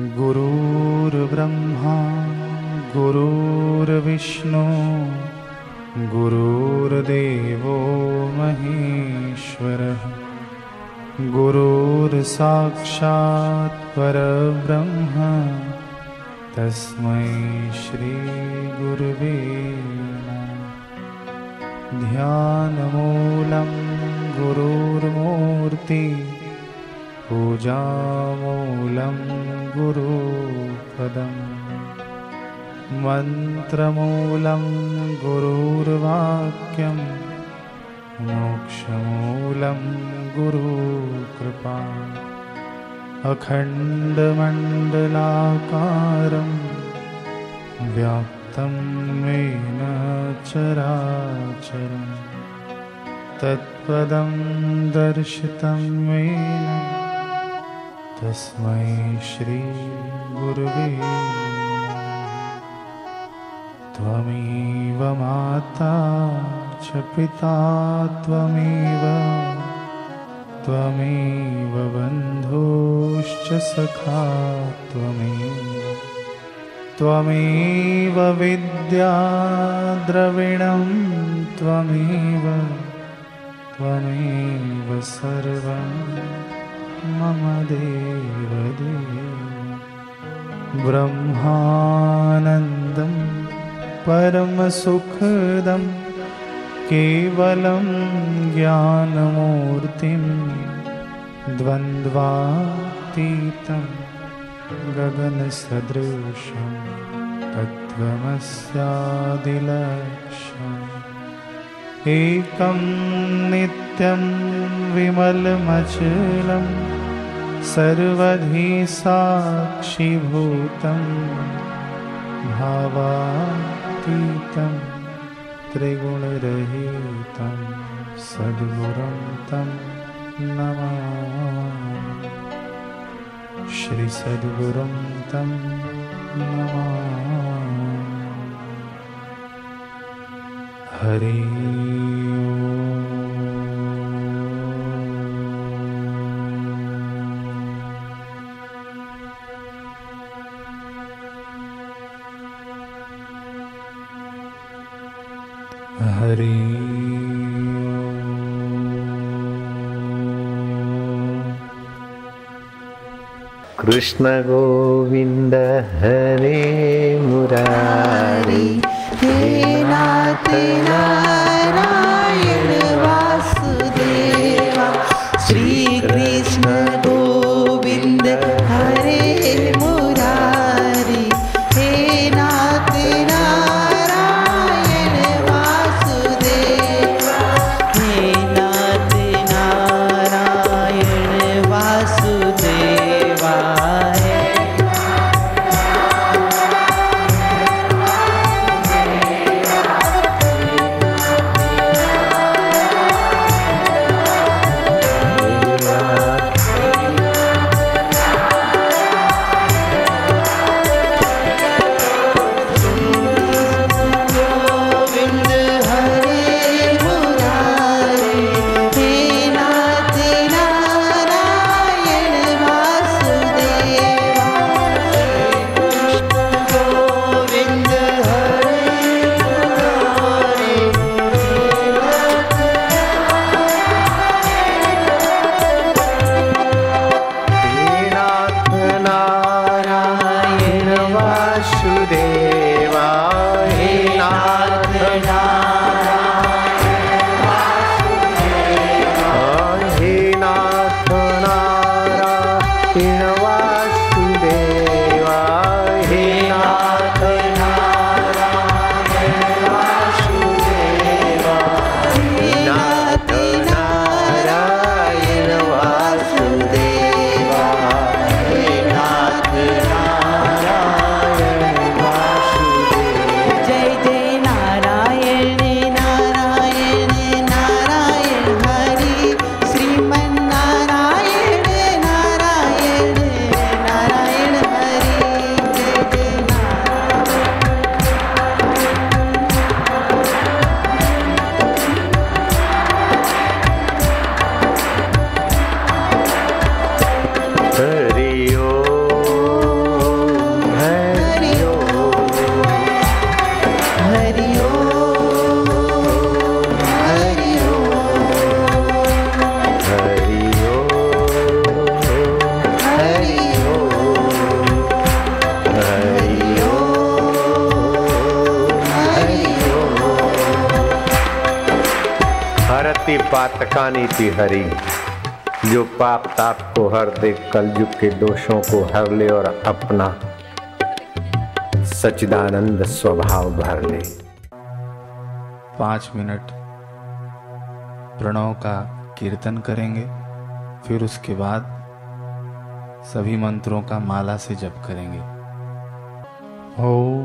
गुरुर्ब्रह्मा गुरुर्विष्णु गुरुर्देवो महेश्वरः। गुरुर्साक्षात् परब्रह्म तस्मै श्रीगुरुवे नमः। ध्यानमूलं गुरुर्मूर्ति पूजामूलं गुरुपदम्। मन्त्रमूलं गुरुर्वाक्यं मोक्षमूलं गुरुकृपा। अखण्डमण्डलाकारं व्याप्तं येन चराचरं तत्पदं दर्शितं येन तस्मै श्रीगुरुवे त्वमेव माता च पिता त्वमेव। त्वमेव बन्धुश्च सखा त्वमेव। त्वमेव विद्याद्रविणं त्वमेव। त्वमेव सर्वं मम देवदेव ब्रह्मानन्दं परमसुखदं केवलं ज्ञानमूर्तिं द्वन्द्वातीतं गगनसदृशं तत्त्वमस्यादिलक्ष्यम् एकं नित्यं विमलमचलं सर्वधी साक्षिभूतं भावातीतं त्रिगुणरहितं सद्गुरुं तं नमामि श्रीसद्गुरुं तं नमामि हरि। हरि। कृष्ण गोविन्द हरे मुरारी हे नाथ हरी जो पाप ताप को हर दे कलयुग के दोषों को हर ले और अपना सचिदानंद स्वभाव भर ले। पाँच मिनट प्रणव का कीर्तन करेंगे फिर उसके बाद सभी मंत्रों का माला से जप करेंगे। ओम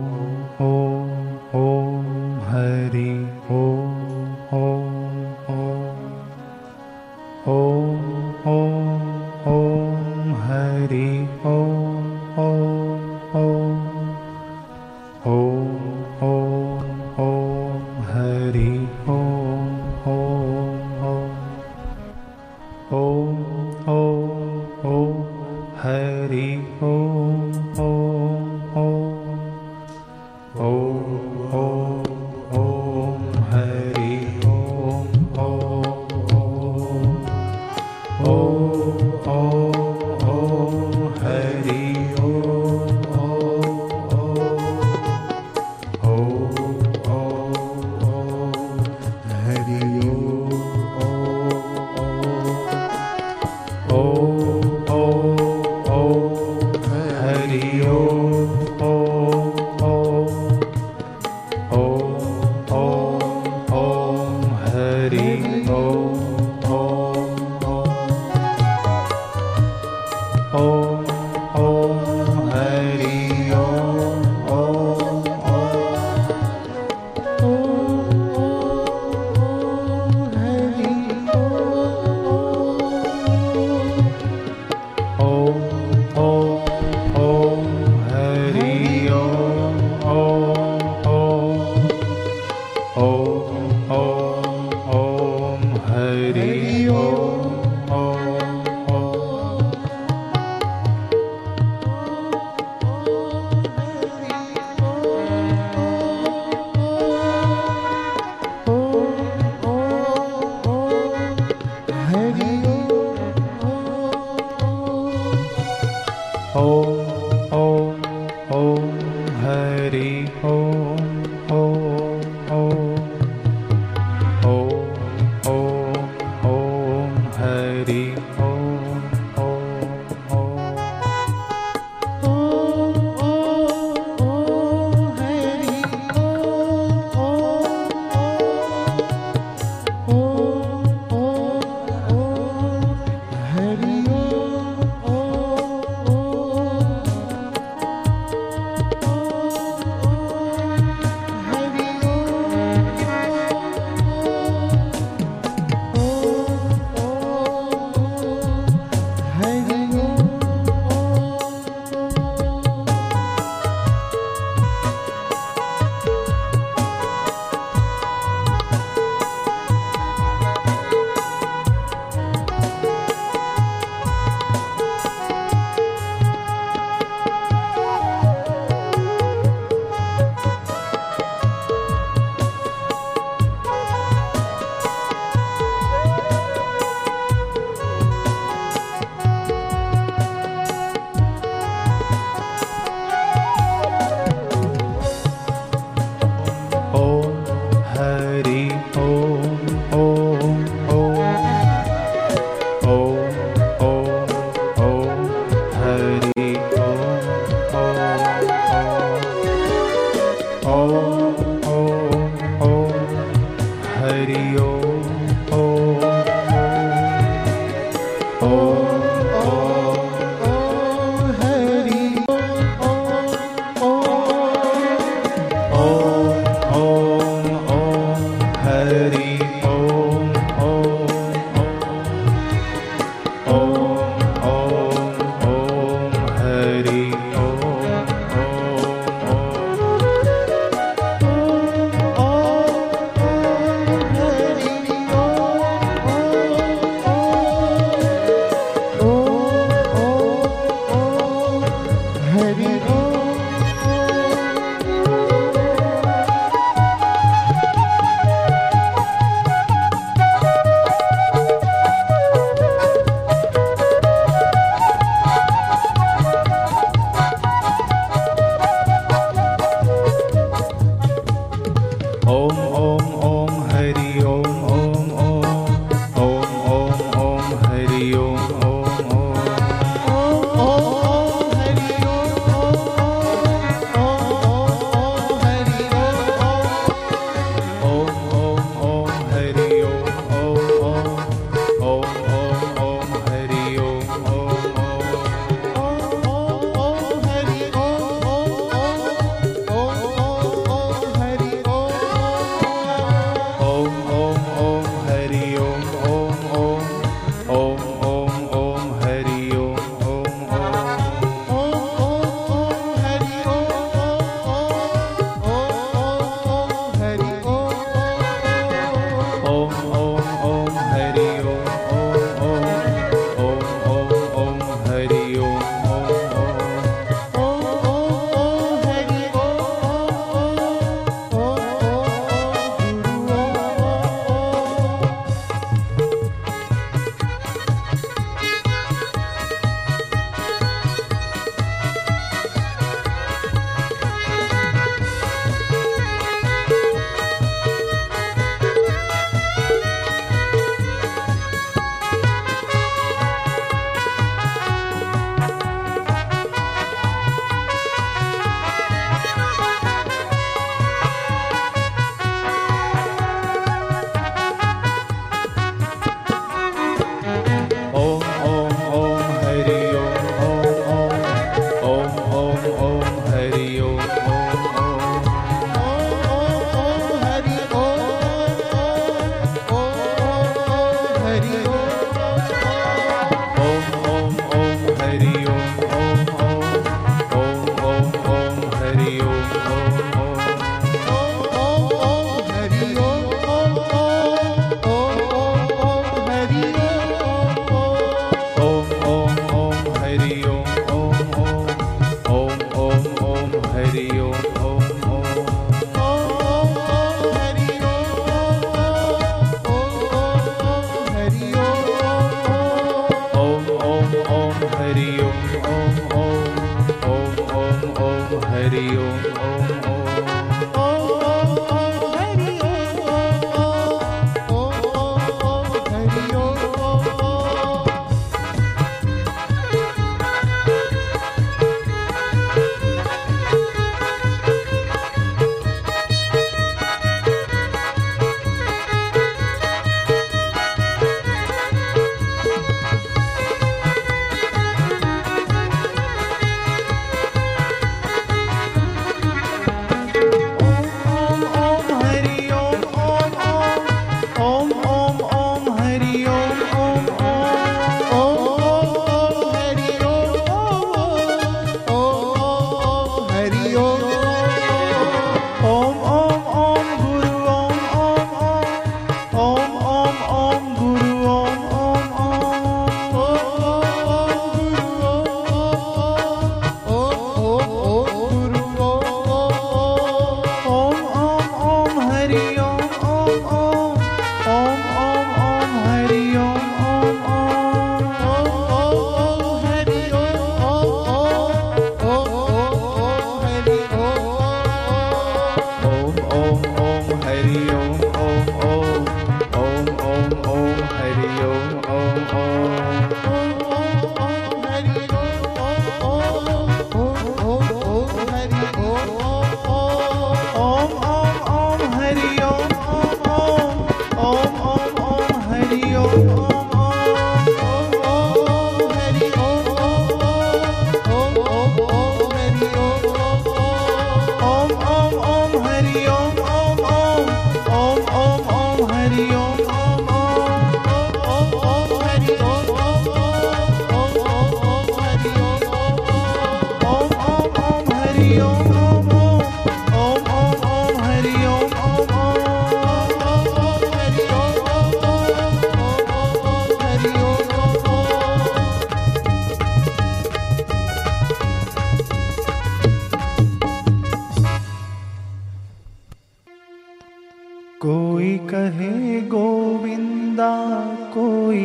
कोई कहे गोविंदा, कोई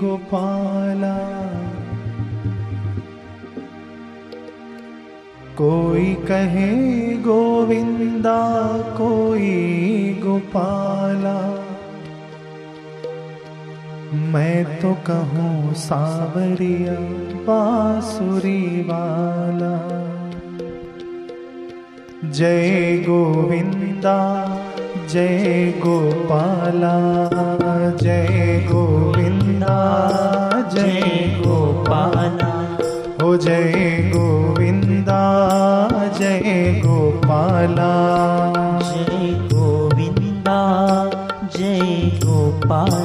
गोपाला। कोई कहे गोविंदा, कोई गोपाला। मैं तो कहूँ सावरिया, बांसुरी वाला। जय गोविंदा जय गोपाला जय गोविंदा जय गोपाला। हो जय गोविंदा जय गोपाला। जय गोविंदा जय गोपाला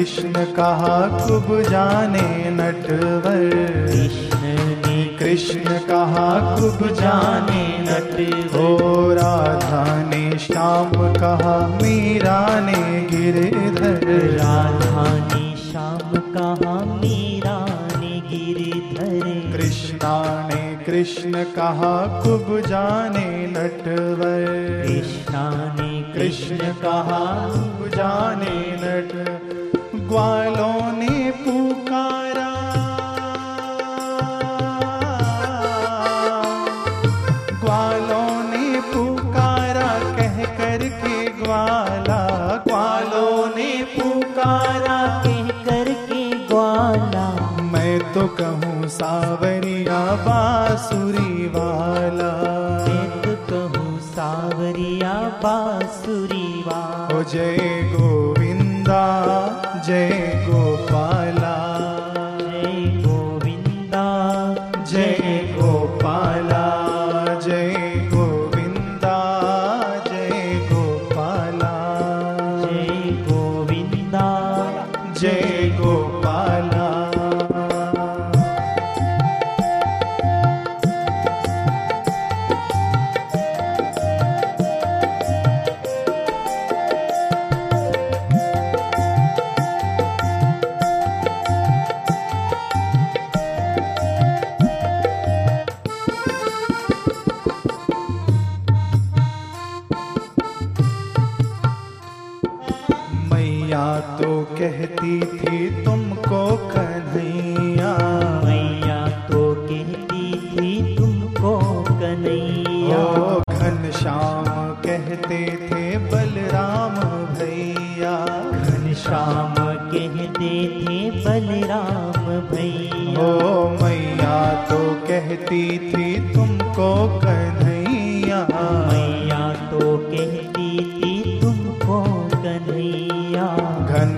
कृष्ण कहा कुब जाने नटवर। कृष्ण ने कृष्ण कहा कुब जाने नट हो राधा ने श्याम कहा मीरा ने गिरधर। राधा ने श्याम कहा मीरा ने गिरधर। कृष्णा ने कृष्ण कहा कुब जाने नटवर। कृष्णा ने कृष्ण कहा कुब जाने नट ग्वालों ने पुकारा। ग्वालों ने पुकारा कह कर के ग्वाला। ग्वालों ने पुकारा कह कर के ग्वाला। मैं तो कहूँ सावरिया बांसुरी वाला। मैं तो कहूँ सावरिया बांसुरी वाला। जय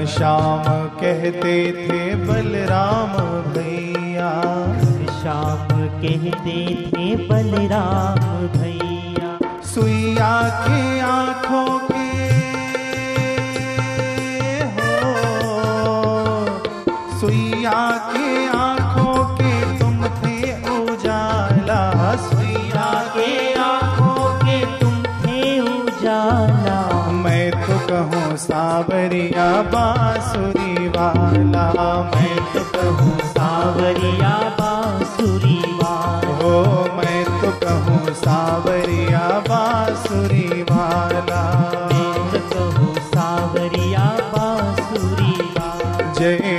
घनश्याम कहते थे बलराम भैया। श्याम कहते थे बलराम भैया। सुइया की आँखों सावरिया बासुरी वाला सावरिया बांसुरी वाला जय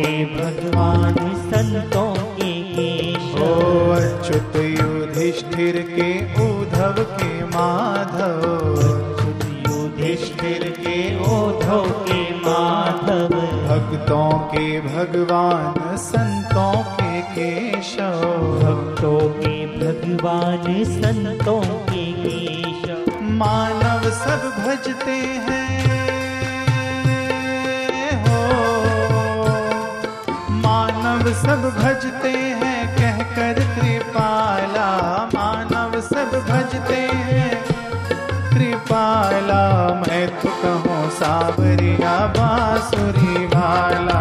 के भगवान संतों के केश अच्युत युधिष्ठिर के उद्धव के माधव। अच्युत युधिष्ठिर के उद्धव के माधव। भक्तों के भगवान संतों के केशव। भक्तों के भगवान संतों के केशव। मानव सब भजते हैं। सब भजते हैं कहकर कृपाला। मानव सब भजते हैं। कृपाला मैं तो कहूँ सावरिया बांसुरी वाला।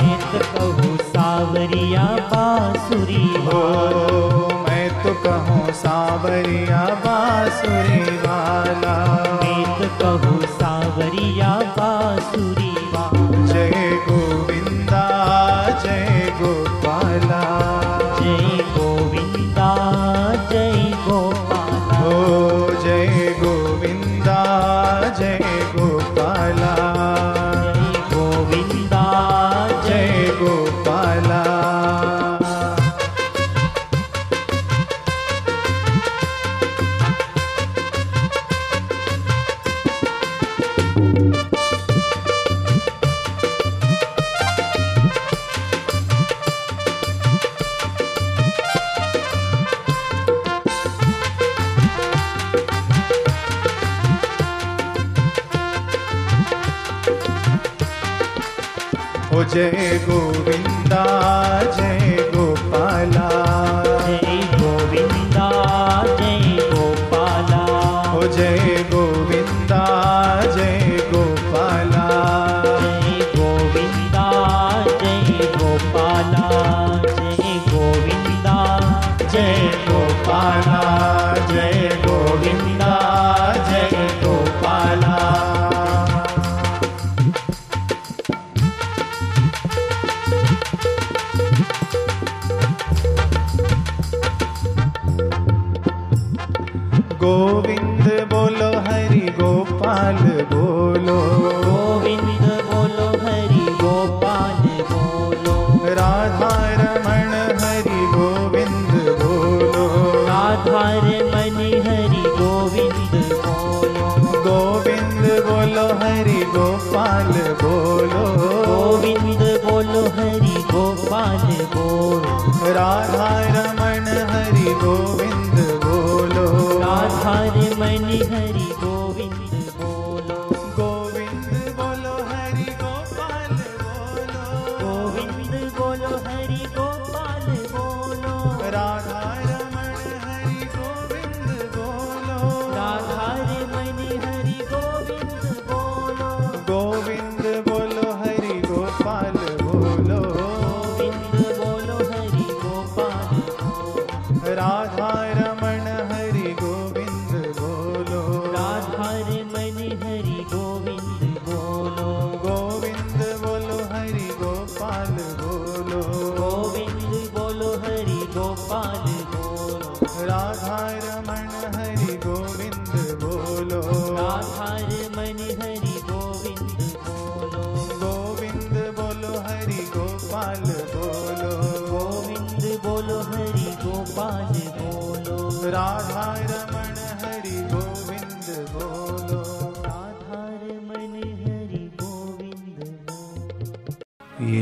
मैं तो कहूँ सावरिया बांसुरी हो मैं तो कहूँ सावरिया बांसुरी वाला। मैं तो कहूँ सावरिया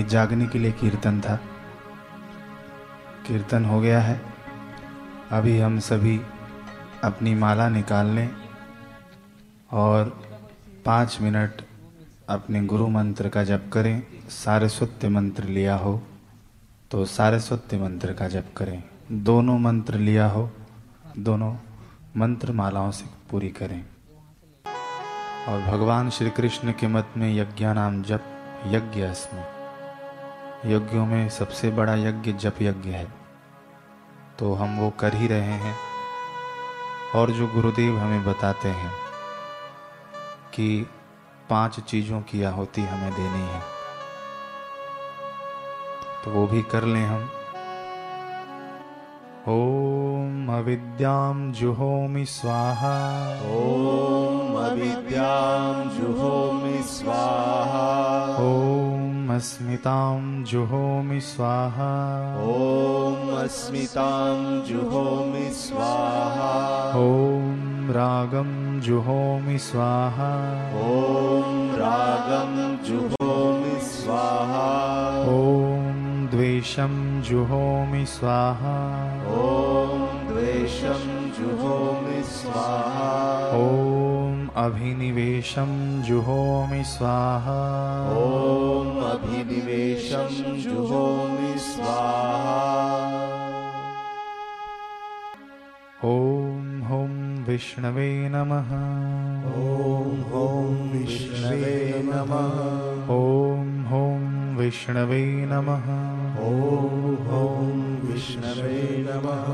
जागने के लिए कीर्तन था। कीर्तन हो गया है। अभी हम सभी अपनी माला निकाल लें और पाँच मिनट अपने गुरु मंत्र का जप करें। सारस्वत्य मंत्र लिया हो तो सारस्वत्य मंत्र का जप करें। दोनों मंत्र लिया हो, दोनों मंत्र मालाओं से पूरी करें। और भगवान श्री कृष्ण के मत में यज्ञानाम जप यज्ञ अस्मि। यज्ञों में सबसे बड़ा यज्ञ जप यज्ञ है। तो हम वो कर ही रहे हैं। और जो गुरुदेव हमें बताते हैं कि पाँच चीज़ों की आहुति हमें देनी है तो वो भी कर लें हम। ओम अविद्याम जुहोमि स्वाहा। ॐ अविद्यां जुहोमि स्वाहा। ओम अस्मितां जुहोमि स्वाहा। ॐ अस्मितां जुहोमि स्वाहा। ओम रागम जुहोमि स्वाहा। ॐ रागं जुहोमि स्वाहा। द्वेषं जुहोमि स्वाहा। ॐ द्वेषं जुहोमि स्वाहा। ॐ अभिनिवेशं जुहोमि स्वाहा। ॐ अभिनिवेशं जुहोमि स्वाहा। ॐ हुं विष्णवे नमः। ॐ विष्णवे नमः। ॐ हुं विष्णवे नमः। ॐ विष्णवे नमः।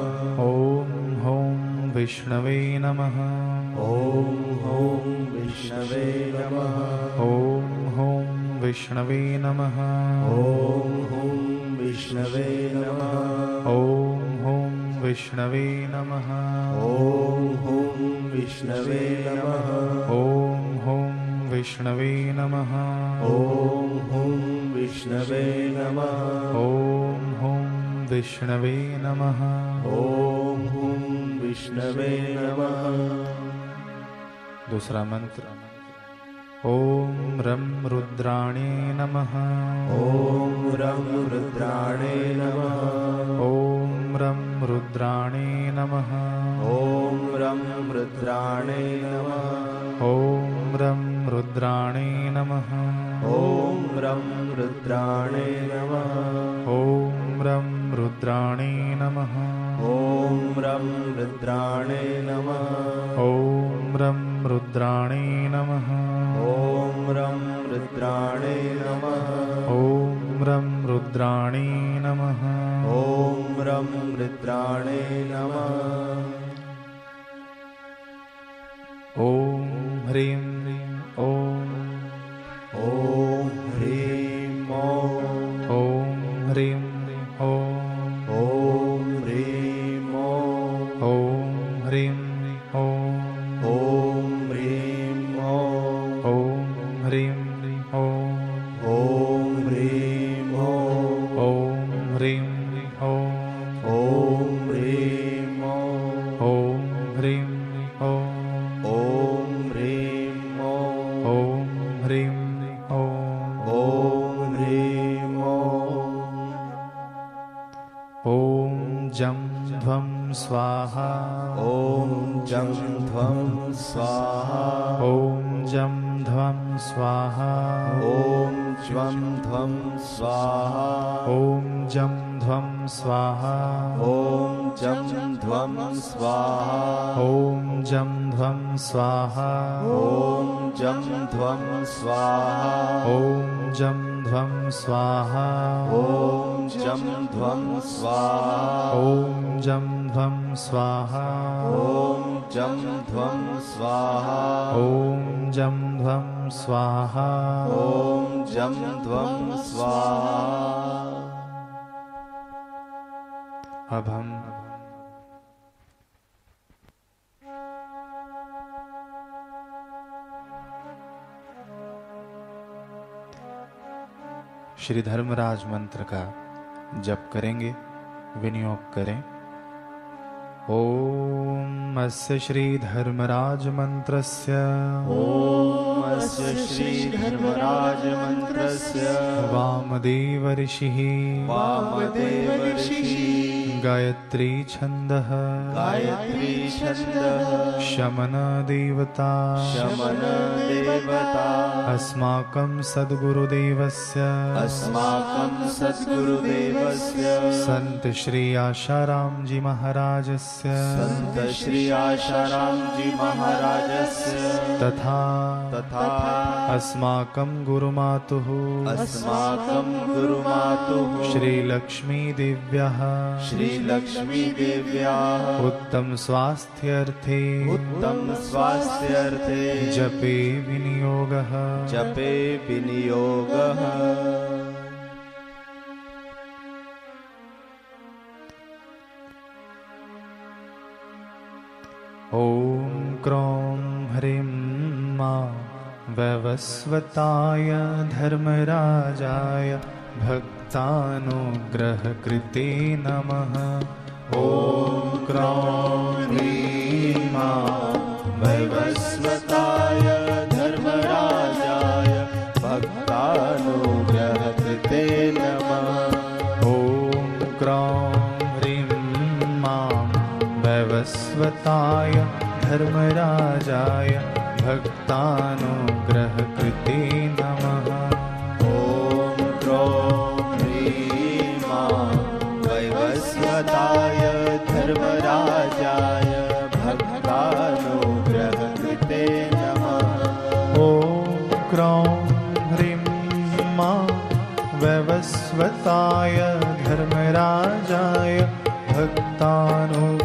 ॐ विष्णवे नमः। ॐ विष्णवे नमः। ॐ हुं विष्णवे नमः। ॐ ॐ विष्णवे नमः। ॐ हुं विष्णवे नमः। ॐ ॐ विष्णवे नमः। ॐ हुं विष्णवे नमः। ॐ ॐ विष्णवे नमः। ॐ हुं विष्णवे नमः। ॐ विष्णवे नमः। दूसरा मंत्र। ॐ रं रुद्राणे नमः। ॐ रं रुद्राणे नमः। ॐ रं रुद्राणे नमः। ॐ रं रुद्राणे नमः। ॐ रं रुद्राणे नमः। ॐ रं रुद्राणे नमः। ॐ रं रुद्राणे रुद्राणे नमः। ॐ रं रुद्राणे स्वाहा। ॐ जं ध्वं स्वाहा। ॐ जं ध्वं स्वाहा। ॐ जं ध्वं स्वाहा। ॐ जं ध्वं स्वाहा। ॐ जं ध्वं स्वाहा। ॐ जं ध्वं स्वाहा। ॐ जं ध्वं स्वाहा श्री धर्मराज मंत्र का जप करेंगे विनियोग करें। ॐ अस्य श्रीधर्मराजमन्त्रस्य। ॐ अस्य श्रीधर्मराजमन्त्रस्य। वामदेवऋषिः वामदेवऋषिः गायत्री छन्दः। गायत्री छन्दः। शमनदेवता। शमनदेवता। अस्माकं सद्गुरुदेवस्य। अस्माकं सद्गुरुदेवस्य। सन्त श्री आशारामजी महाराजस्य। महाराजस्य सन्त श्री आशाराम जी महाराजस्य। तथा तथा अस्माकं गुरुमातुः। अस्माकं गुरुमातुः। श्रीलक्ष्मी दिव्यः श्रीलक्ष्मीदेव्याः। उत्तम स्वास्थ्यर्थे। उत्तम स्वास्थ्यर्थे। जपे विनियोगः। जपे विनियोगः। ॐ क्रों ह्रीं मा वैवस्वताय धर्मराजाय भक्तानुग्रहकृते नमः। ॐ क्रों ह्रीं मा वैवस्वताय धर्मराजाय भक्तानुग्रहकृते नमः। ॐ क्रों ह्रीं माँ वैवस्वताय धर्मराजाय भक्तानुग्रहकृते नमः। ॐ क्रौं ह्रीं मा वैवस्वताय धर्मराजाय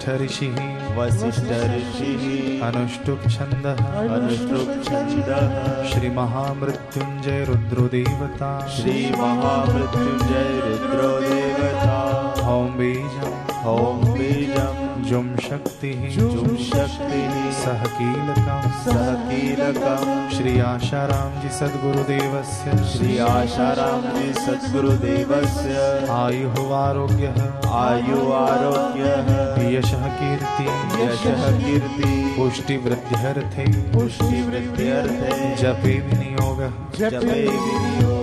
वसिष्ठ ऋषि अनुष्टुप अनुष्टुप् छन्दः छंद श्री महामृत्युंजय रुद्रोदेवता श्रीमहामृत्युञ्जय रुद्रो देवता ॐ बीजम्। ॐ बीजं जुं शक्तिः। जुं शक्तिः। सह कीलकम। सह श्री आशाराम जी सद्गुरुदेवस्य। श्री आशाराम जी सद्गुरुदेवस्य। आयुः आरोग्य। आयु आरोग्य। यश कीर्ति। यश कीर्ति। पुष्टिवृद्ध्यर्थे। पुष्टिवृद्ध्यर्थे। जपे विनियोगः। जपे विनियोगः।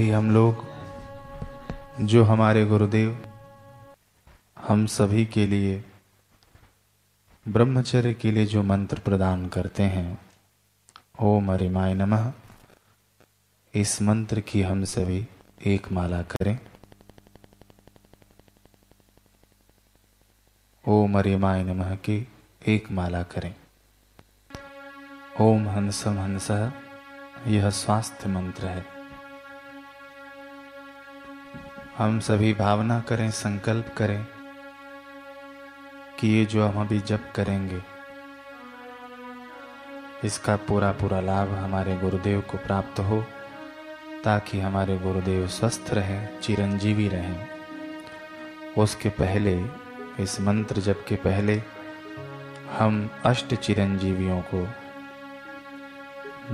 अभी हम लोग, जो हमारे गुरुदेव, हम सभी के लिए, ब्रह्मचर्य के लिए जो मंत्र प्रदान करते हैं, ओम अरिमाय नमः। इस मंत्र की हम सभी एक माला करें। ओम अरिमाय नमः की एक माला करें। ओम हंसम हंस, यह स्वास्थ्य मंत्र है। हम सभी भावना करें, संकल्प करें कि ये जो हम अभी जप करेंगे, इसका पूरा पूरा लाभ हमारे गुरुदेव को प्राप्त हो, ताकि हमारे गुरुदेव स्वस्थ रहें, चिरंजीवी रहें। उसके पहले, इस मंत्र जप के पहले, हम अष्ट चिरंजीवियों को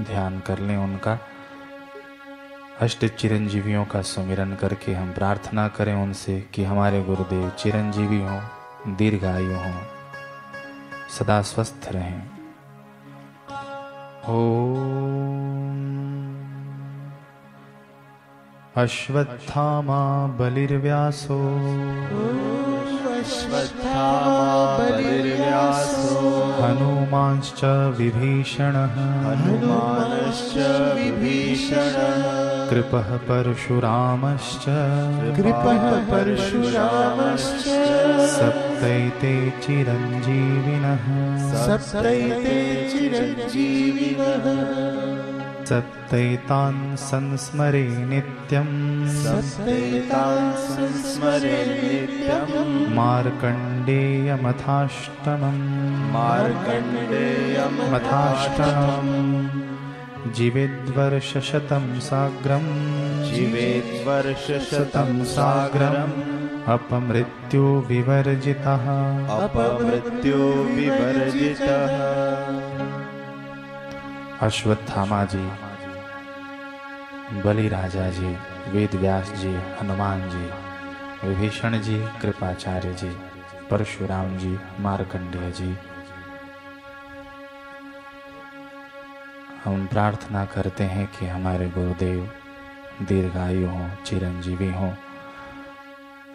ध्यान कर लें उनका। अष्ट चिरंजीवियों का सुमिरन करके हम प्रार्थना करें उनसे कि हमारे गुरुदेव चिरंजीवी हों, दीर्घायु हों, सदा स्वस्थ रहें। ॐ अश्वत्थामा बलिर्व्यासो। हनुमांश्च विभीषणः। हनुमानश्च विभीषणः। कृपः परशुरामश्च। कृपः परशुरामश्च। सप्तैते चिरञ्जीविनः। सप्तैते चिरञ्जीविनः। सप्तैतान् संस्मरे नित्यम्। सप्तैतान् संस्मरे नित्यम्। मार्कण्डेयमथाष्टमम्। मार्कण्डेयमथाष्टमम् जीवेद्वर्षशतं साग्रम् जीवेद्वर्षशतं सागरम् अपमृत्यो विवर्जितः अपमृत्यो विवर्जितः अश्वत्थामा जी बलि राजा जी वेद व्यास जी हनुमान जी विभीषण जी कृपाचार्य जी परशुराम जी मार्कंडेय जी हम प्रार्थना करते हैं कि हमारे गुरुदेव दीर्घायु हों चिरंजीवी हों।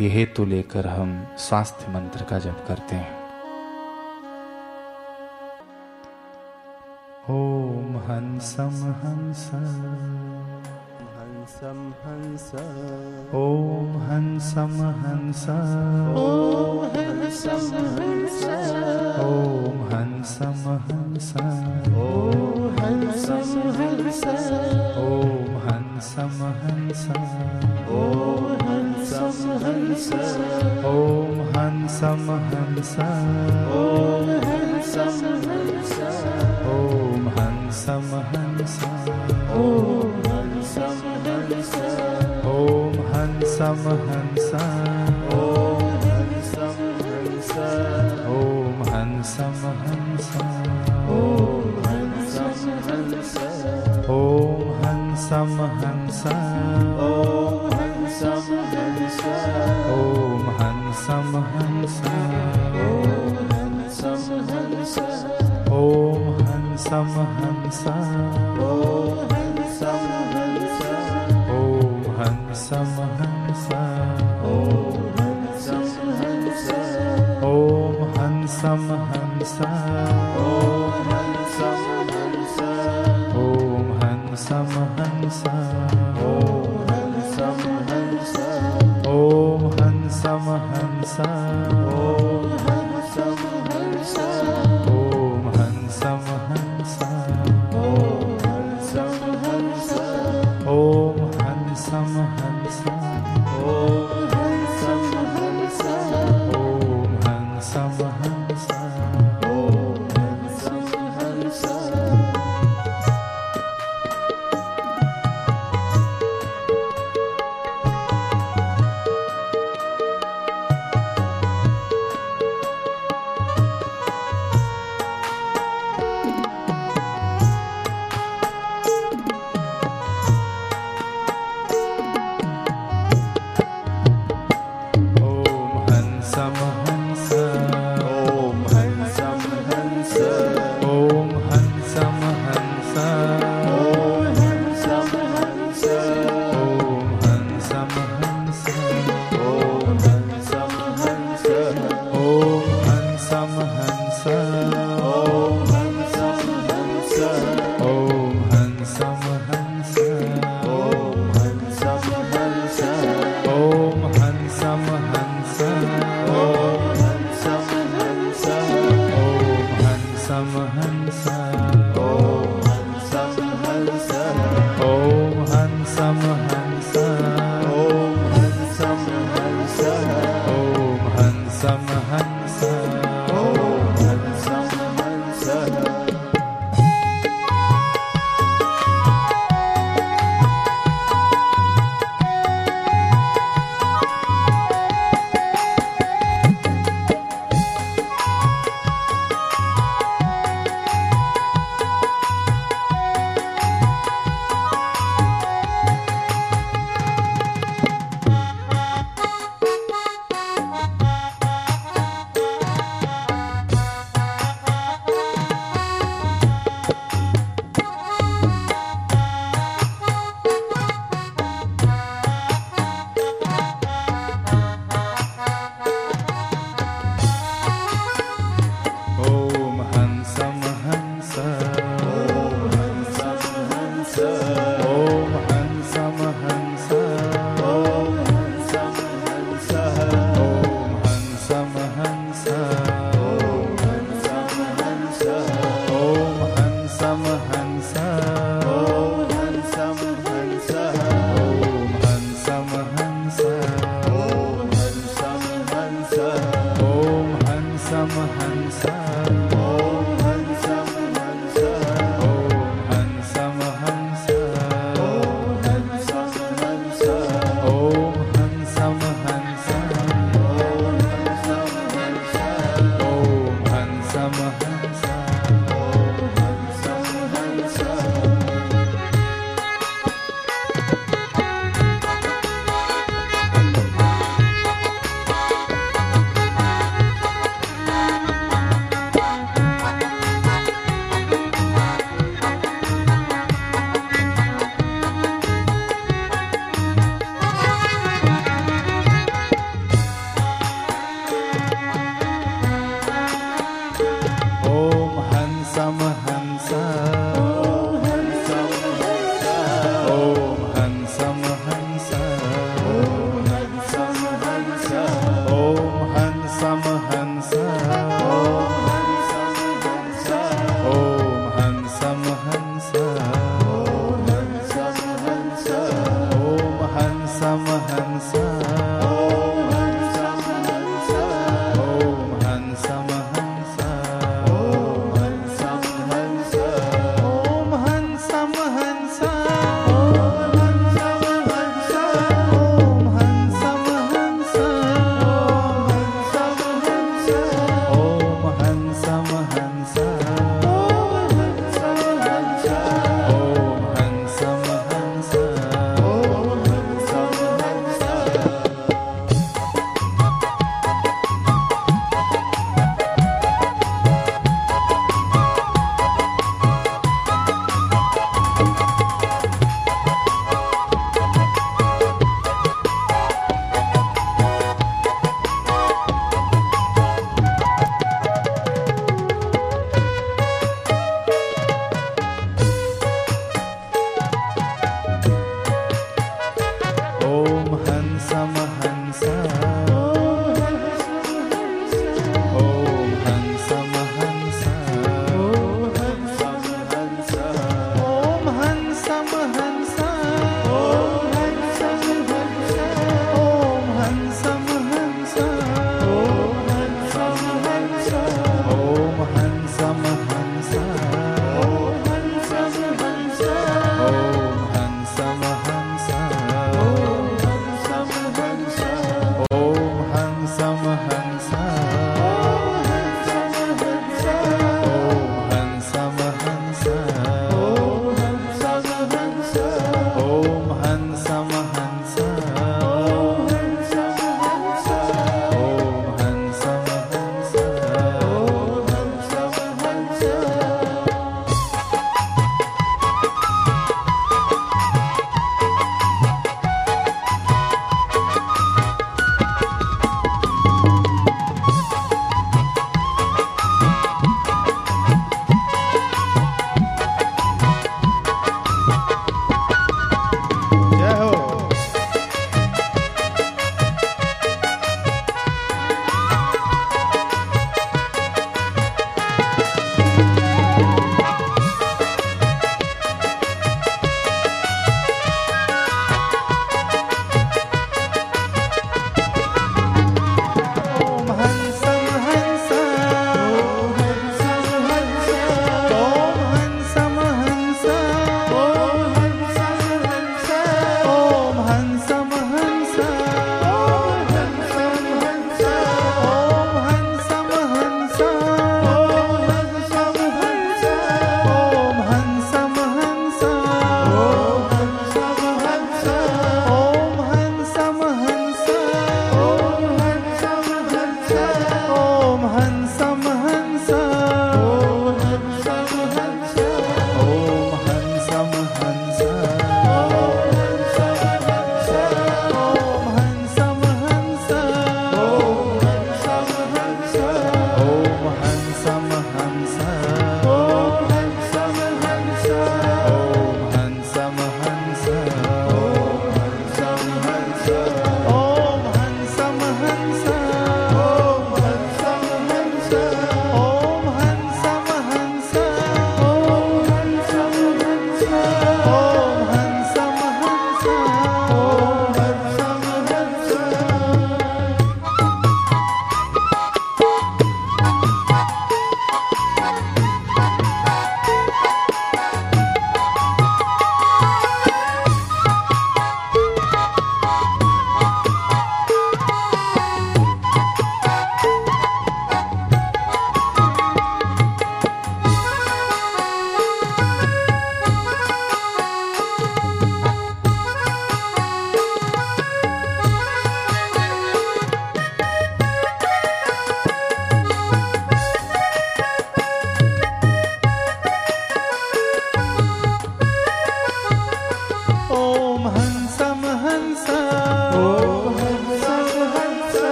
ये हेतु लेकर हम स्वास्थ्य मंत्र का जप करते हैं। ओम हंसम हंस। हंसं हंस ओम हंसम हंस। ॐ हंसं हंस। ओम हंसम हंस। ॐ handsome handsome om handsome handsome om handsome handsome om handsome handsome om handsome handsome om handsome handsome om handsome handsome om handsome handsome हंसम हंस ॐ हंसं हंस ओम हंसम हंस ॐ हंसं हंस ओम हंसम हंस ॐ हंसं हंस ओम हंसम हंस ॐ हंसं हंस ओम हंसम हंस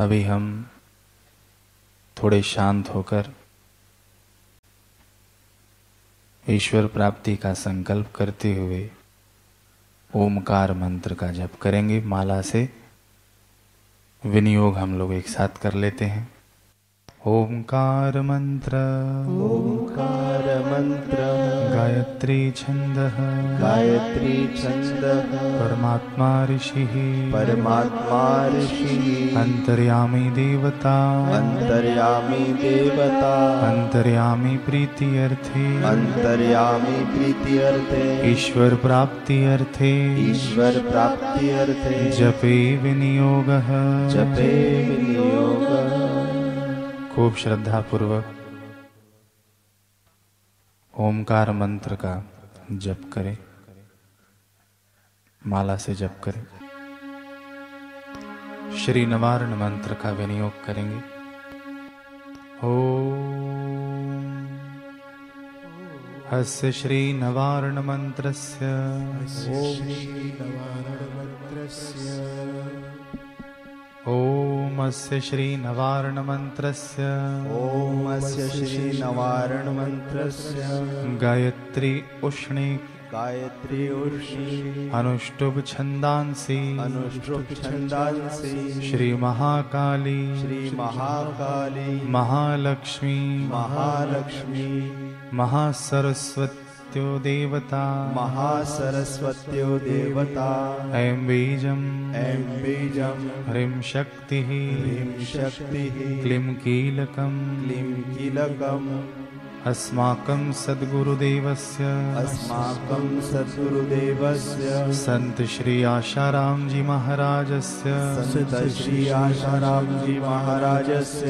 अभी हम थोड़े शांत होकर ईश्वर प्राप्ति का संकल्प करते हुए ओमकार मंत्र का जप करेंगे। माला से विनियोग हम लोग एक साथ कर लेते हैं। ओंकार मंत्र। ओंकार मंत्र। गायत्री छंद। गायत्री छन्दः परमात्मा ऋषि। परमात्मा ऋषिः। अन्तर्यामी देवता। अंतर्यामी देवता। अन्तर्यामी प्रीत्यर्थे। अंतर्यामी प्रीति अर्थे ईश्वर प्राप्ति अर्थे ईश्वर प्राप्ति अर्थे जपे विनियोगः। जपे विनियोग। खूब श्रद्धा पूर्वक ओमकार मंत्र का जप करें। माला से जप करें। श्री नवारण मंत्र का विनियोग करेंगे। ओम। अस्य श्री नवारण मंत्रस्य। ॐ अस्य श्रीनवारणमन्त्रस्य ओमस्य श्री नवारण मंत्रस्य। गायत्री उष्णे गायत्री उर्षि अनुष्टुभ छन्दांसि। अनुष्टुप श्री महाकाली। श्री महाकाली। महालक्ष्मी। महालक्ष्मी। महासरस्वत्यो देवता महासरस्वत्यो देवता ऐं बीजम्। ऐं बीजं ह्रीं शक्तिः। ह्रीं शक्तिः। क्लीं कीलकम्। क्लीं कीलकम्। अस्माकं सद्गुरुदेवस्य। अस्माकं सद्गुरुदेवस्य। सन्त श्री आशारामजी महाराजस्य। सन्त श्री आशारामजी महाराजस्य।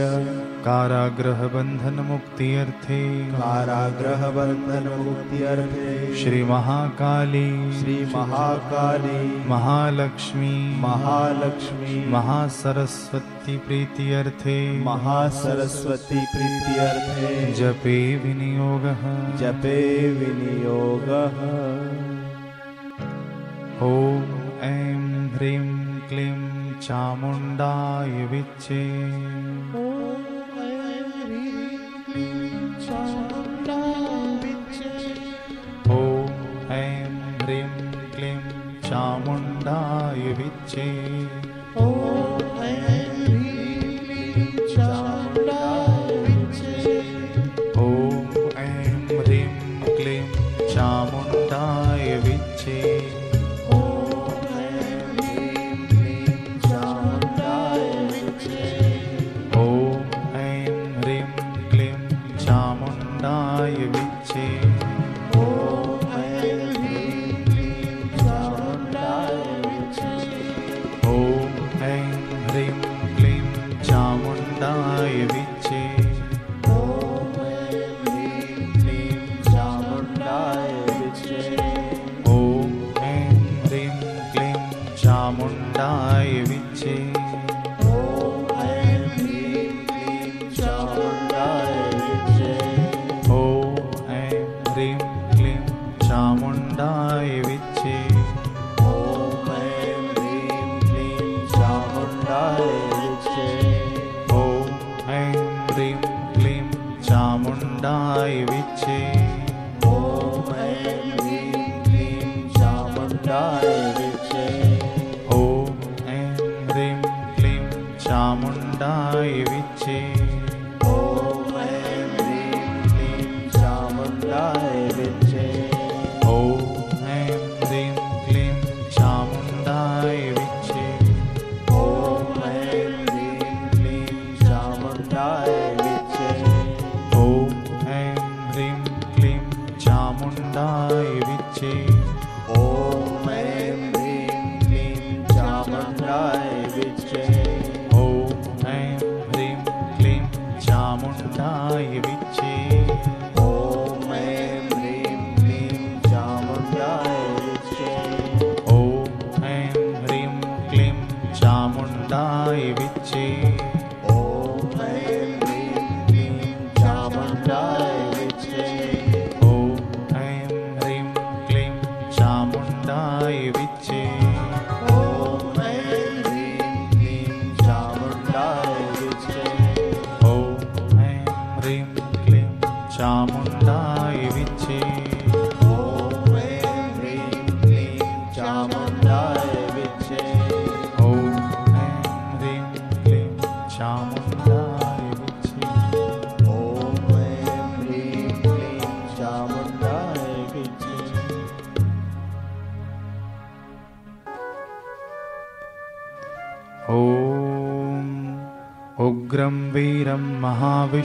श्री महाकाली। श्री महाकाली। महालक्ष्मी। महालक्ष्मी। महासरस्वती प्रीत्यर्थे महासरस्वती प्रीत्यर्थे जपे विनियोगः। जपे विनियोगः। ॐ ऐं ह्रीं क्लीं चामुण्डाय विच्चे। ॐ ऐं ह्रीं क्लीं चामुण्डाय विच्चे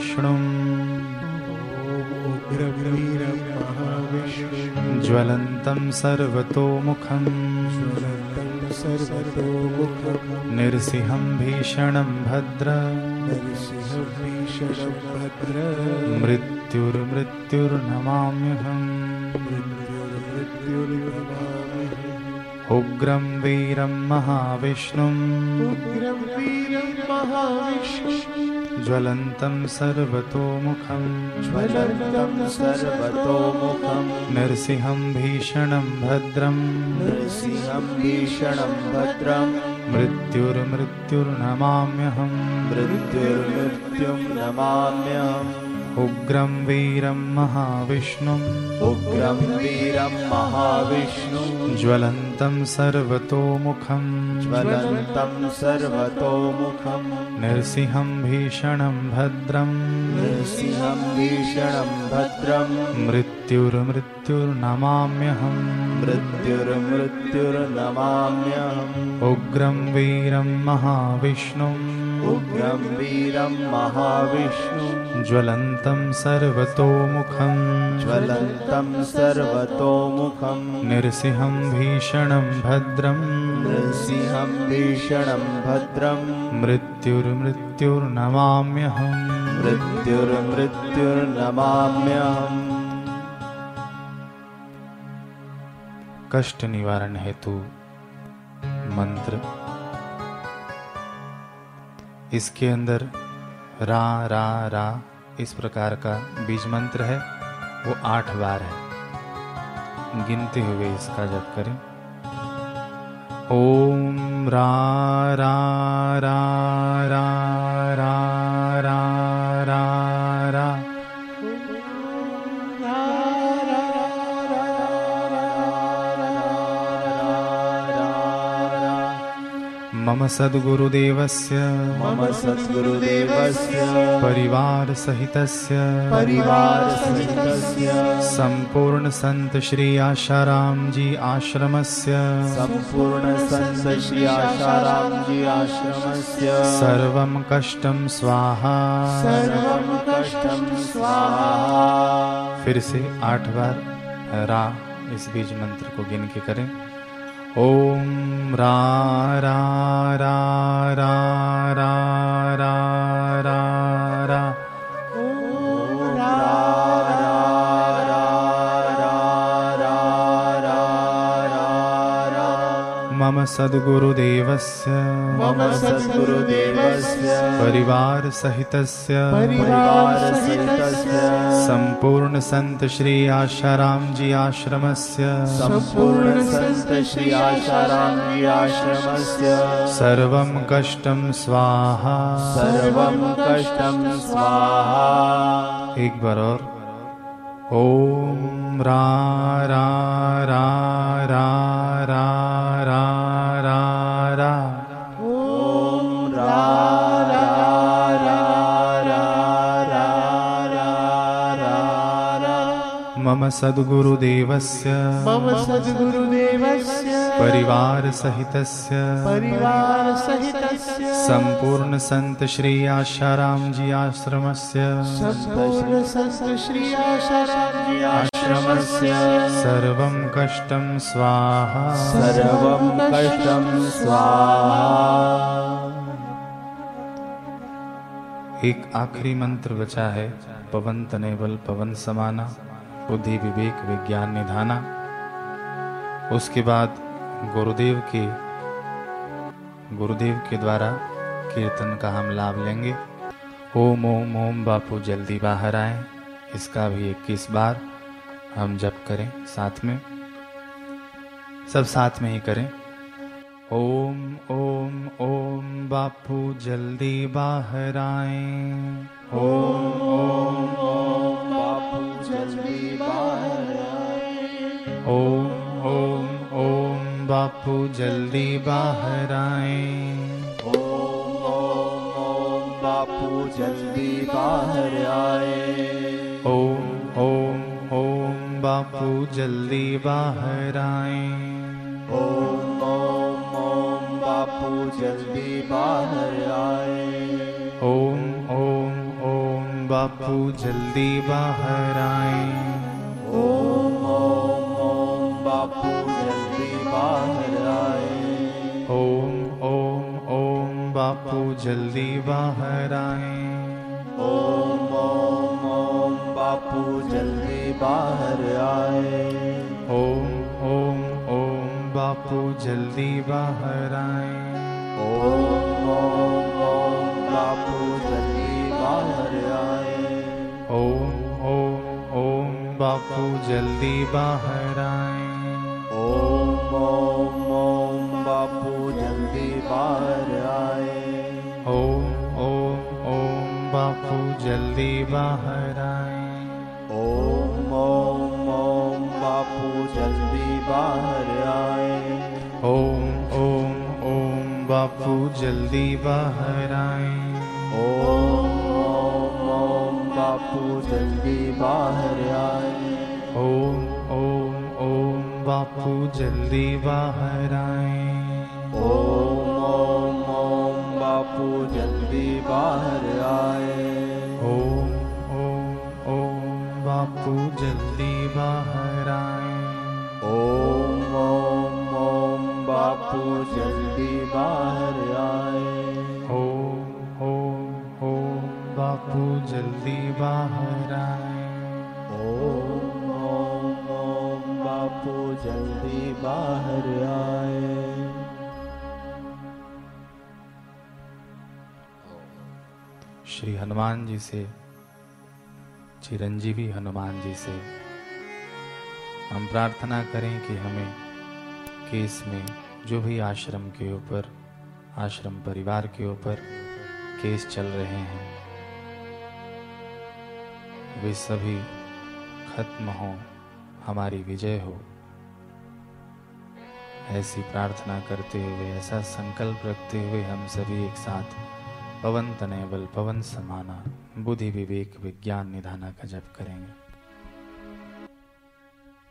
विष्णुम् ज्वलन्तं सर्वतोमुखम्। निरसिंहं भीषणं भद्र। मृत्युर्मृत्युर्नमाम्यहम्। उग्रं वीरं महाविष्णुम्। ज्वलन्तं सर्वतोमुखम् ज्वलन्तं सर्वतोमुखं। नरसिंहं भीषणं भद्रम्। नृसिंहं भीषणं भद्रं मृत्युर्मृत्युर्नमाम्यहम्। मृत्युर्मृत्युं नमाम्यहम् उग्रं वीरं महाविष्णुम् उग्रं वीरं महाविष्णुं। ज्वलन्तं सर्वतोमुखम् ज्वलन्तं सर्वतोमुखं। नरसिंहं भीषणं भद्रम् नृसिंहं भीषणं भद्रं मृत्युर्मृत्युर्नमाम्यहम्। मृत्युर्मृत्युर्नमाम्यहम्। उग्रं वीरं महाविष्णुम्। उग्रं वीरं महाविष्णुं ज्वलन्तं सर्वतोमुखम्। ज्वलन्तं सर्वतोमुखं नरसिंहं भीषणं भद्रम्। नृसिंहं भीषणं भद्रं मृत्युर्मृत्युर्नमाम्यहम्। मृत्युर्मृत्युर्नमाम्यहम् कष्ट निवारण हेतु मंत्र। इसके अंदर रा रा रा इस प्रकार का बीज मंत्र है। वो आठ बार है। गिनते हुए इसका जप करें। ओम रा रा रा रा रा रा मम सद्गुरुदेवस्य। मम सद्गुरुदेवस्य। परिवारसहितस्य। परिवारसहितस्य। संपूर्ण संत श्री आशाराम जी आश्रमस्य। सम्पूर्ण संत श्री आशाराम जी आश्रमस्य। सर्वं कष्टं स्वाहा। सर्वं कष्टं स्वाहा। फिर से आठ बार रा इस बीज मंत्र को गिन के करें। ॐ रा रा रा रा रा सद्गुरुदेवस्य। मम सद्गुरुदेवस्य। परिवारसहितस्य। परिवारसहितस्य। संपूर्ण संत श्री आशाराम जी आश्रमस्य। सम्पूर्ण संत श्री आशाराम जी आश्रमस्य। सर्वं कष्टं स्वाहा। सर्वं कष्टं स्वाहा। एक बार और। ओम रा रा रा मम सद्गुरुदेवस्य। मम सद्गुरुदेवस्य। परिवारसहितस्य। परिवारसहितस्य। संपूर्ण संत श्री आशाराम जी आश्रमस्य। सम्पूर्ण संत श्री आशाराम जी आश्रमस्य। सर्वं कष्टं स्वाहा। सर्वं कष्टं स्वाहा। एक आखिरी मंत्र बचा है पवन तनेवल पवन समाना। बुद्धि विवेक विज्ञान निधाना उसके बाद गुरुदेव के गुरुदेव के द्वारा कीर्तन का हम लाभ लेंगे। ओम ओम ओम बापू, जल्दी बाहर आए। इसका भी इक्कीस बार हम जप करें साथ में। सब साथ में ही करें। ओम ओम ओम बापू, जल्दी बाहर आए। ओम ओम ओम बापू, जल्दी ओम ओम ओम बापू जल्दी बाहर आए। ओम ओम ओम बापू जल्दी बाहर आए। ओम ओम ओम बापू जल्दी बाहर आए। ओम ओम ओम बापू जल्दी बाहर आए। ओम ओम ओम बापू जल्दी बाहर आए। ओम बापू जल्दी बाहर आए ओम ओम ओम बापू जल्दी बाहर आए। ओम ओम ओम बापू जल्दी बाहर आए। ओम ओम ओम बापू जल्दी बाहर आए। ओम ओम ओम बापू जल्दी बाहर आए। ओम ओम ओम बापू जल्दी बाहर आए। ओम ओम ओम बापू जल्दी बाहर आए। ओम ओम ओम बापू जल्दी बाहर आए। ओम ओम ओम बापू जल्दी बाहर आए। ओम ओम ओम बापू जल्दी बाहर आए ओम ओम ओम बापू जल्दी बाहर आए ओम बापू जल्दी बाहर आए। ओम ओम ओम बापू जल्दी बाहर आए। ओम ओम ओम बापू जल्दी बाहर आए। ओम ओम ओम बापू जल्दी बाहर आए। ओम ओम ओम बापू जल्दी बाहर बाहर आए। श्री हनुमान जी से, चिरंजीवी हनुमान जी से हम प्रार्थना करें कि हमें केस में जो भी आश्रम के ऊपर, आश्रम परिवार के ऊपर केस चल रहे हैं, वे सभी खत्म हो, हमारी विजय हो। ऐसी प्रार्थना करते हुए, ऐसा संकल्प रखते हुए हम सभी एक साथ पवन तनय बल पवन समाना, बुद्धि विवेक, विज्ञान निधाना का जप करेंगे।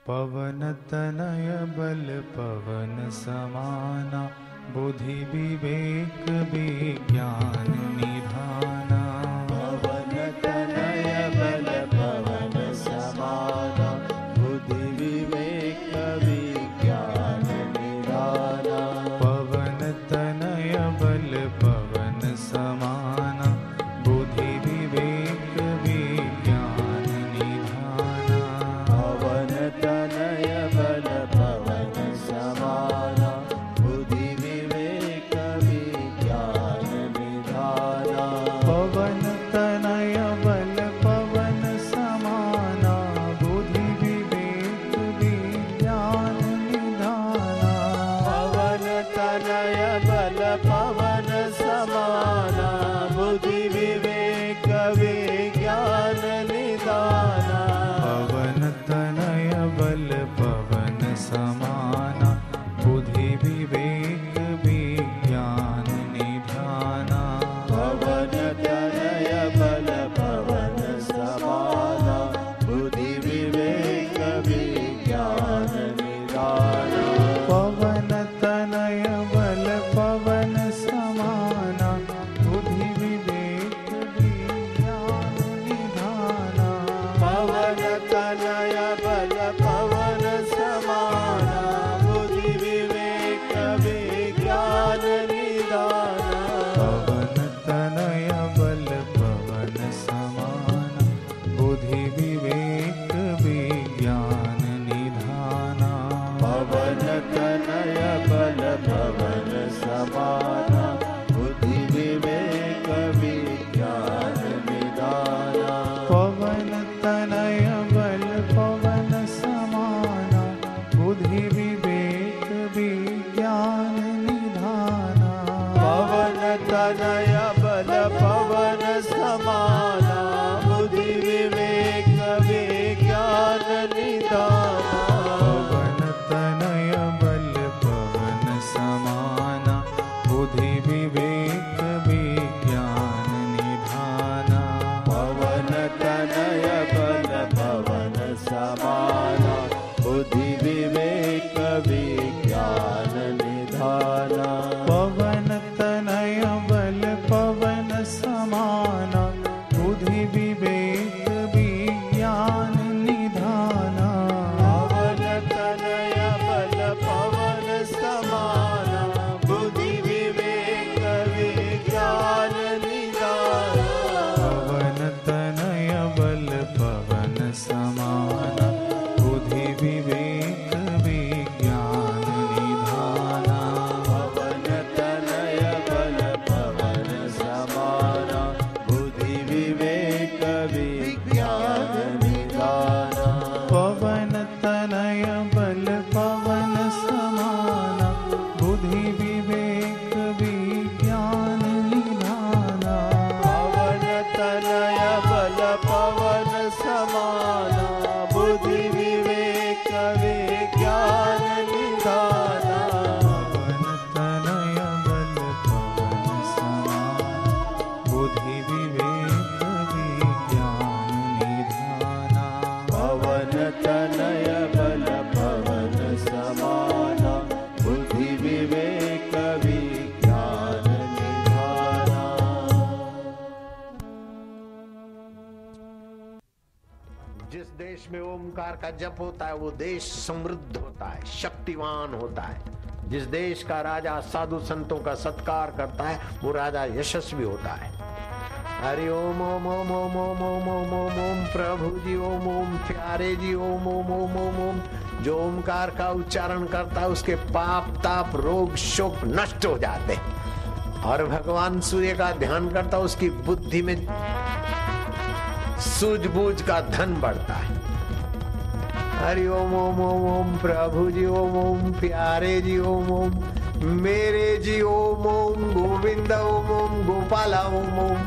पवन तनय बल पवन समाना, बुद्धि विवेक, विज्ञान निधाना। power. जप होता है वो देश समृद्ध होता है शक्तिवान होता है जिस देश का राजा साधु संतों का सत्कार करता है वो राजा यशस्वी होता है हरि ओम ओम ओम ओम ओम ओम ओम ओम ओम प्रभु जी ओम ओम प्यारे जी ओम ओम ओम ओम ओम जो ओमकार का उच्चारण करता है उसके पाप ताप रोग शोक नष्ट हो जाते हैं और भगवान सूर्य का ध्यान करता उसकी बुद्धि में सूझबूझ का धन बढ़ता है हरि ओम ओम ओम ओम, प्रभु जी, ओम ओम, प्यारे जी, ओम ओम, मेरे जी, ओम ओम, गोविंद, ओम ओम, गोपाला, ओम ओम।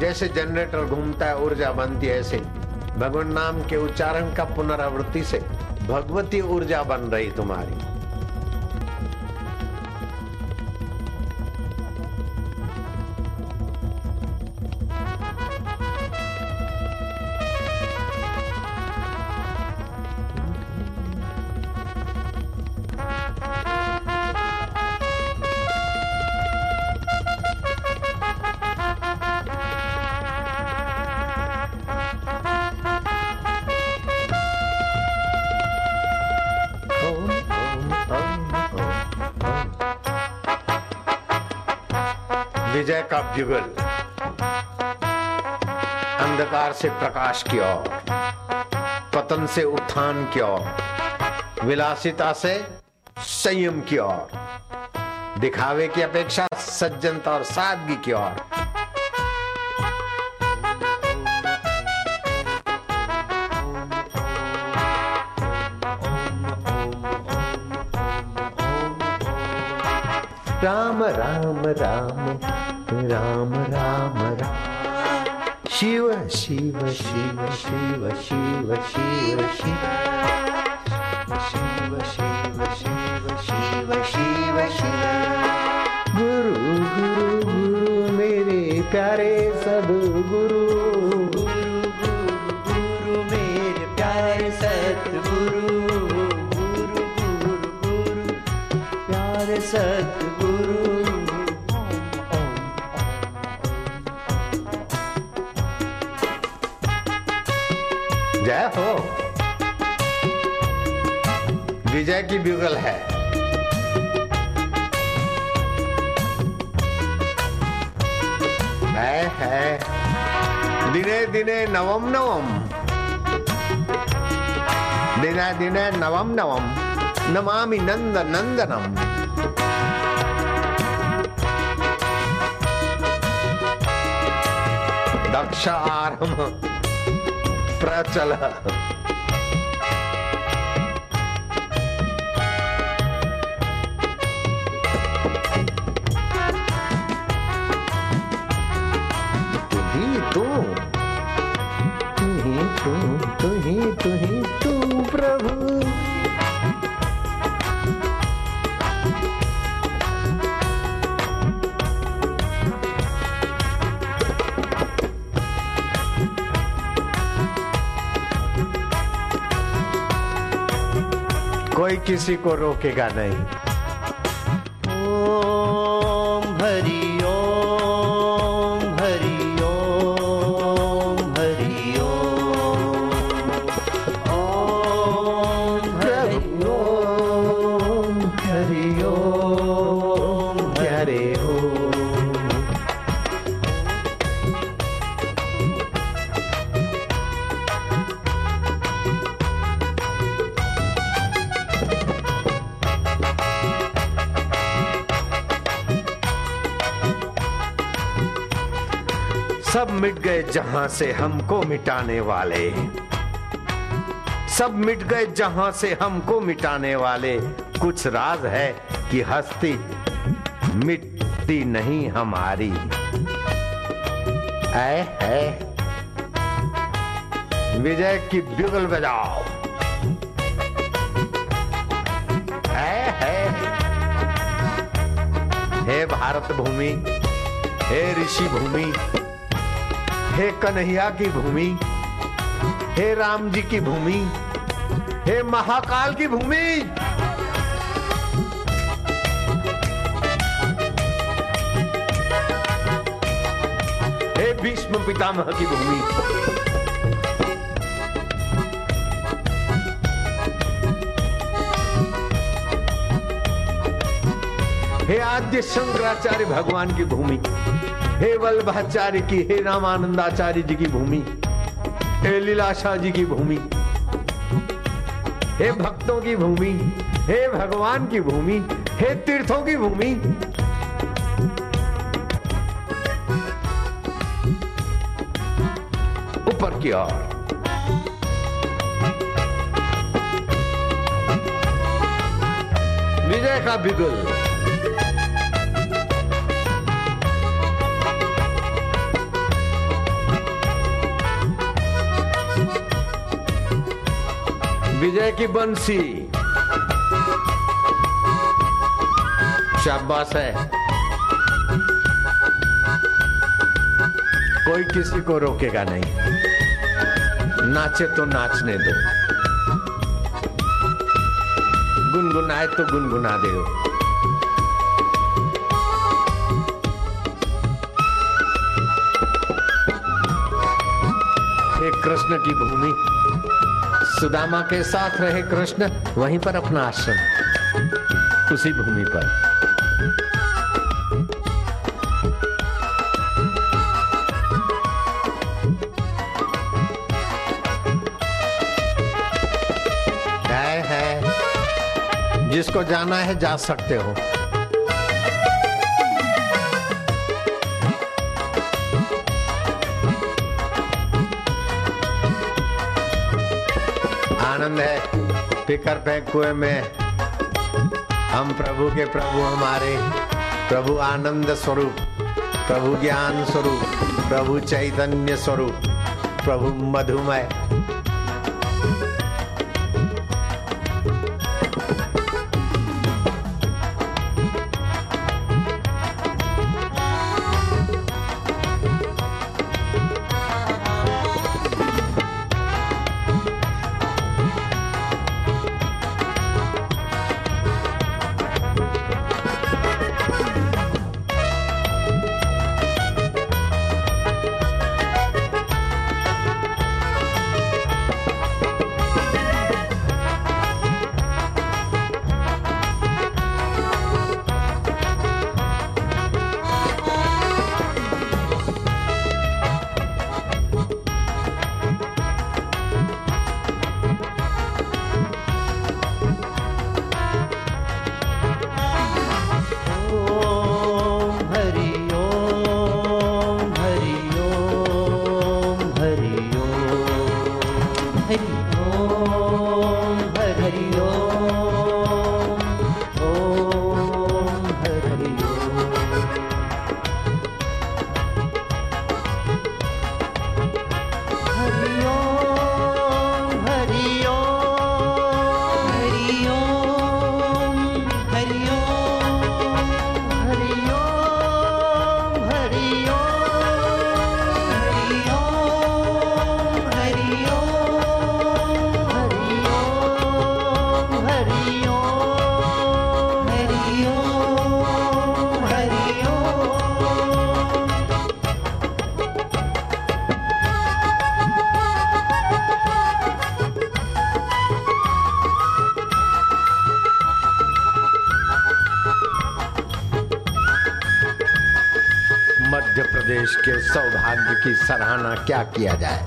जैसे जनरेटर घूमता है, ऊर्जा बनती है ऐसे। भगवान नाम के उच्चारण का पुनरावृत्ति से भगवती ऊर्जा बन रही तुम्हारी। युगल अंधकार से प्रकाश की ओर, पतन से उत्थान की ओर, विलासिता से संयम की ओर, दिखावे की अपेक्षा सज्जनता और सादगी की ओर। राम राम राम राम राम राम शिव शिव शिव शिव शिव शिव शिव की बिगल है। है है। दिने दिने नवम नवम। दिने दिने नवम नवम। नमामि नंद नंदनम दक्ष आरम प्रचल। किसी को रोकेगा नहीं। जहाँ से हमको मिटाने वाले। सब मिट गए जहाँ से हमको मिटाने वाले। कुछ राज है कि हस्ती मिटती नहीं हमारी। ऐ है। विजय की बिगल बजाओ। है। हे भारत भूमि, हे ऋषि भूमि हे कन्हैया की भूमि, हे राम जी की भूमि, हे महाकाल की भूमि। हे भीष्म पितामह की भूमि। हे आद्य शंकराचार्य भगवान की भूमि। हे वल्लभाचार्य की, हे रामानंदाचार्य जी की भूमि, हे लीलाशाह जी की भूमि, हे भक्तों की भूमि, हे भगवान की भूमि, हे तीर्थों की भूमि। ऊपर की ओर। विजय का बिगुल। विजय की बंसी। शाबाश है। कोई किसी को रोकेगा नहीं। नाचे तो नाचने दो। गुनगुनाए तो गुनगुना दे कृष्ण की भूमि सुदामा के साथ रहे कृष्ण वहीं पर अपना आश्रम। उसी भूमि पर। है है। जिसको जाना है जा सकते हो। आनंद है फिकर फेंकुए कुएँ में, हम प्रभु के प्रभु हमारे, प्रभु आनंद स्वरूप, प्रभु ज्ञान स्वरूप, प्रभु चैतन्य स्वरूप, प्रभु मधुमय। सराहना क्या किया जाए?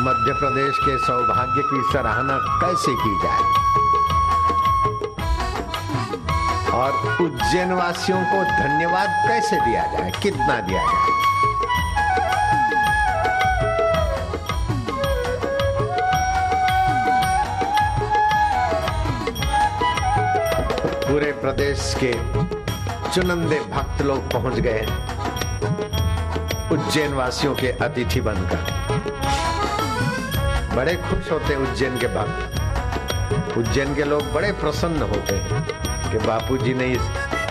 मध्य प्रदेश के सौभाग्य की सराहना कैसे की जाए? और उज्जैन वासियों को धन्यवाद कैसे दिया जाए? कितना दिया जाए? प्रदेश के चुनंदे भक्त लोग पहुँच गए उज्जैन वासियों के अतिथि बनकर। बड़े खुश होते उज्जैन के भक्त। उज्जैन के लोग बड़े प्रसन्न होते हैं कि बापूजी ने इस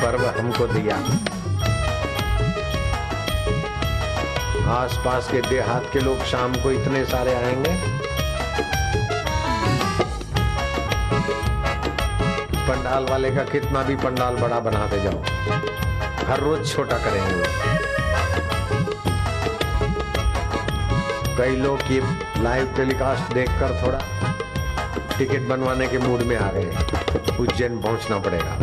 पर्व हमको दिया। आसपास के देहात के लोग शाम को इतने सारे आएँगे। पंडाल वाले का कितना भी पंडाल बड़ा बनाते जाओ। हर रोज छोटा करेंगे। कई लोग ये लाइव टेलीकास्ट देखकर थोड़ा टिकट बनवाने के मूड में आ गए उज्जैन पहुँचना पड़ेगा।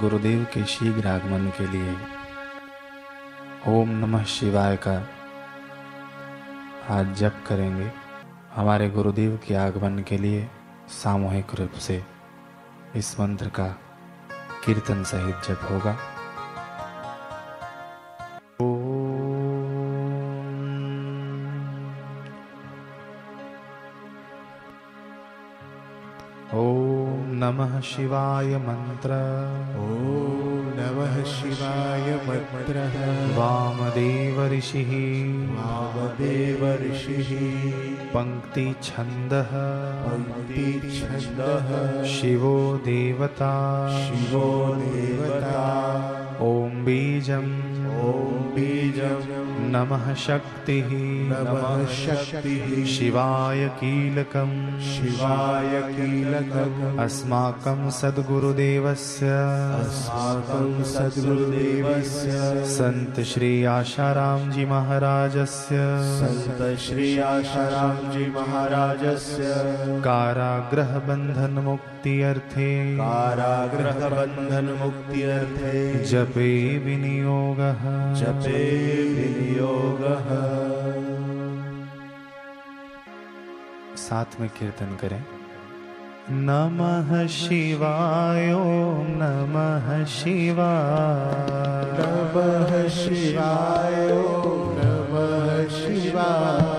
गुरुदेव के शीघ्र आगमन के लिए ओम नमः शिवाय का आज जप करेंगे। हमारे गुरुदेव के आगमन के लिए सामूहिक रूप से इस मंत्र का कीर्तन सहित जप होगा। ओम नमः शिवाय मंत्र। ॐ नमः शिवाय मन्त्रः वामदेव ऋषिः। वामदेव ऋषिः। पंक्ति छन्दः। पङ्क्तिछन्दः शिवो देवता। शिवो देवता। ॐ बीजम्। ॐ बीजं नमः शक्तिः। नमः शक्तिः। शिवाय कीलकम्। शिवाय कीलकम्। अस्माकं सद्गुरुदेवस्य। अस्माकं सद्गुरुदेवस्य। संत श्री आशाराम जी महाराजस्य। सन्त श्री आशाराम जी महाराजस्य। कारागृह बंधन मुक्ति अर्थे। कारागृहबन्धन मुक्त्यर्थे जपे विनियोगः। जपे विनियोगः। साथ में कीर्तन करें। नमः शिवाय ओम नमः शिवाय। नमः शिवाय नमः शिवाय।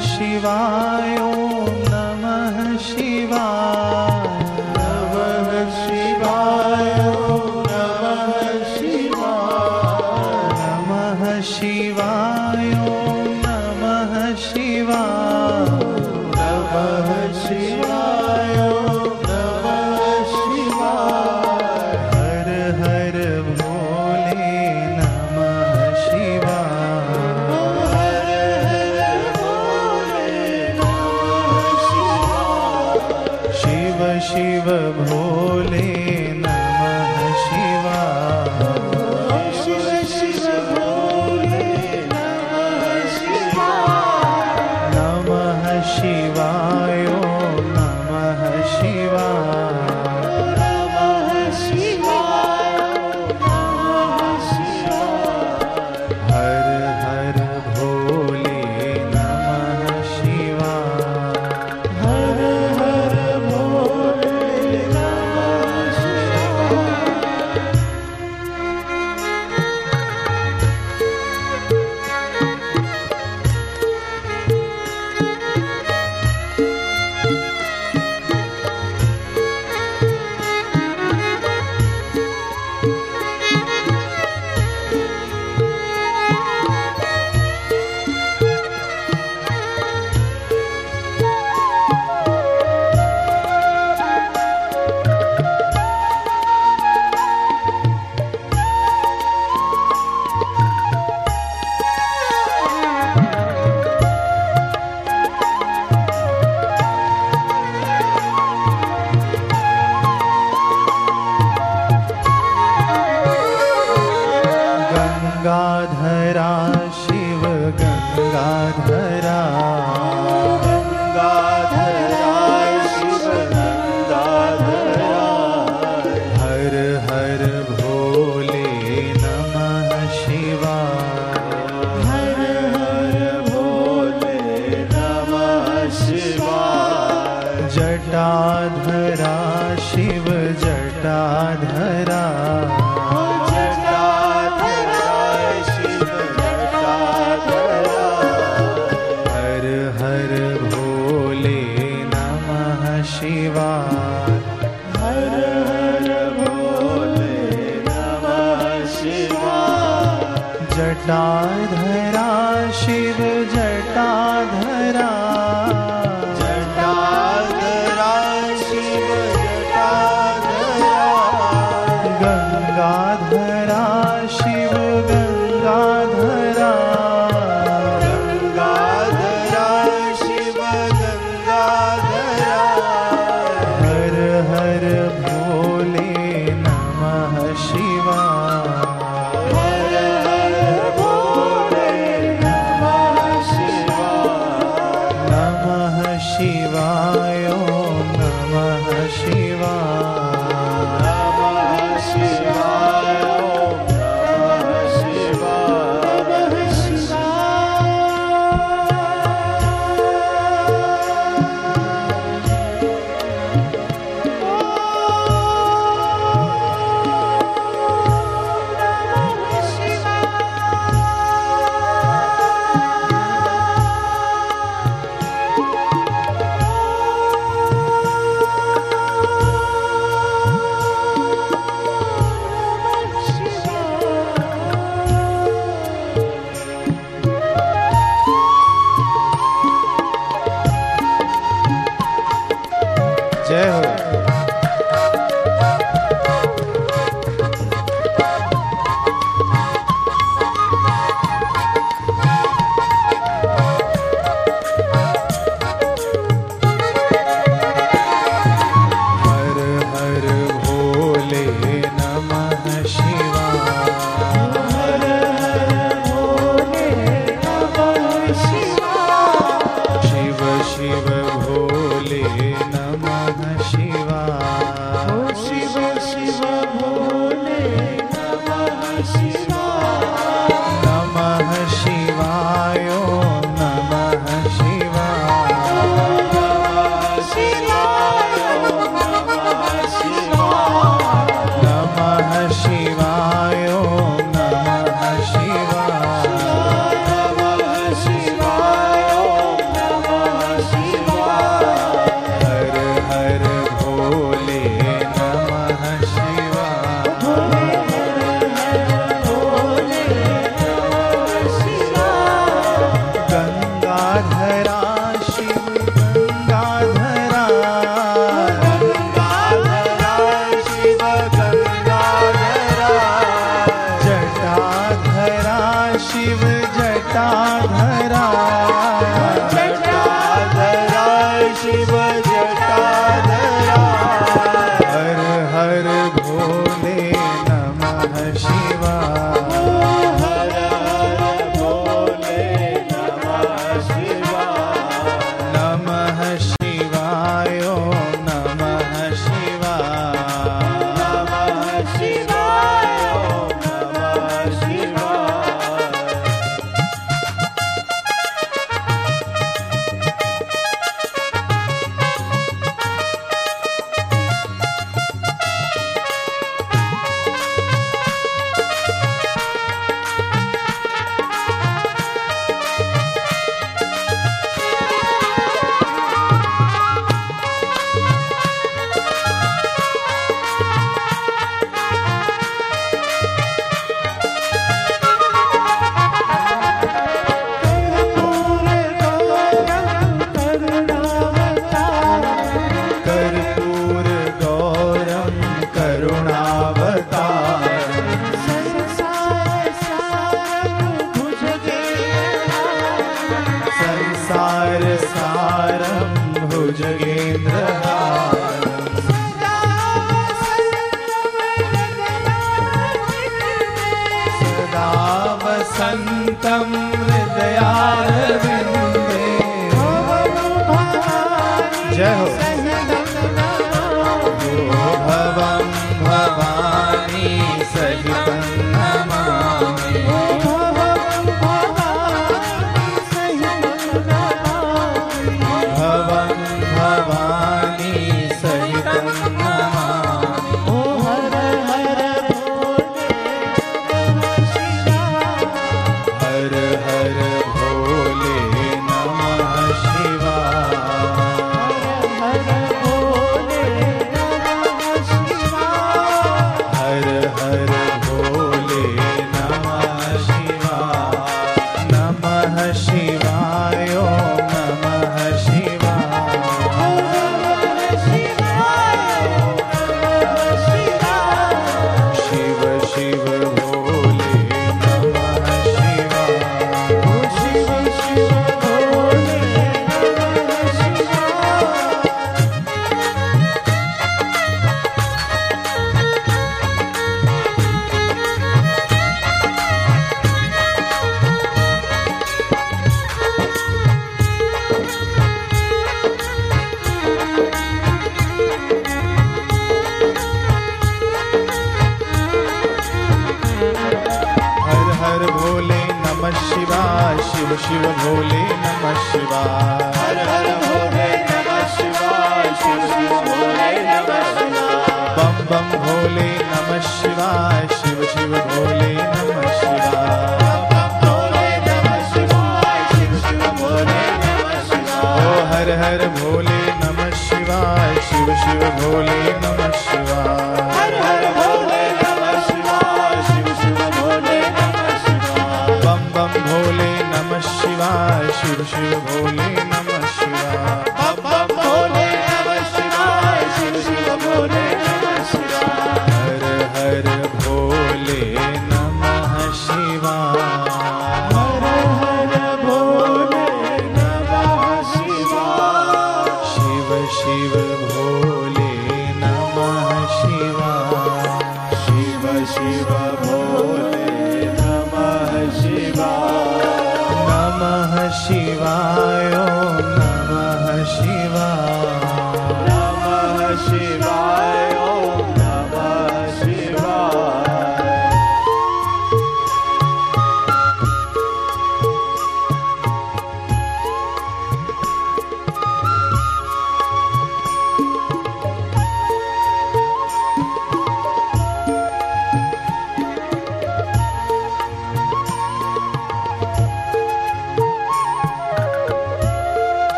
शिवायो।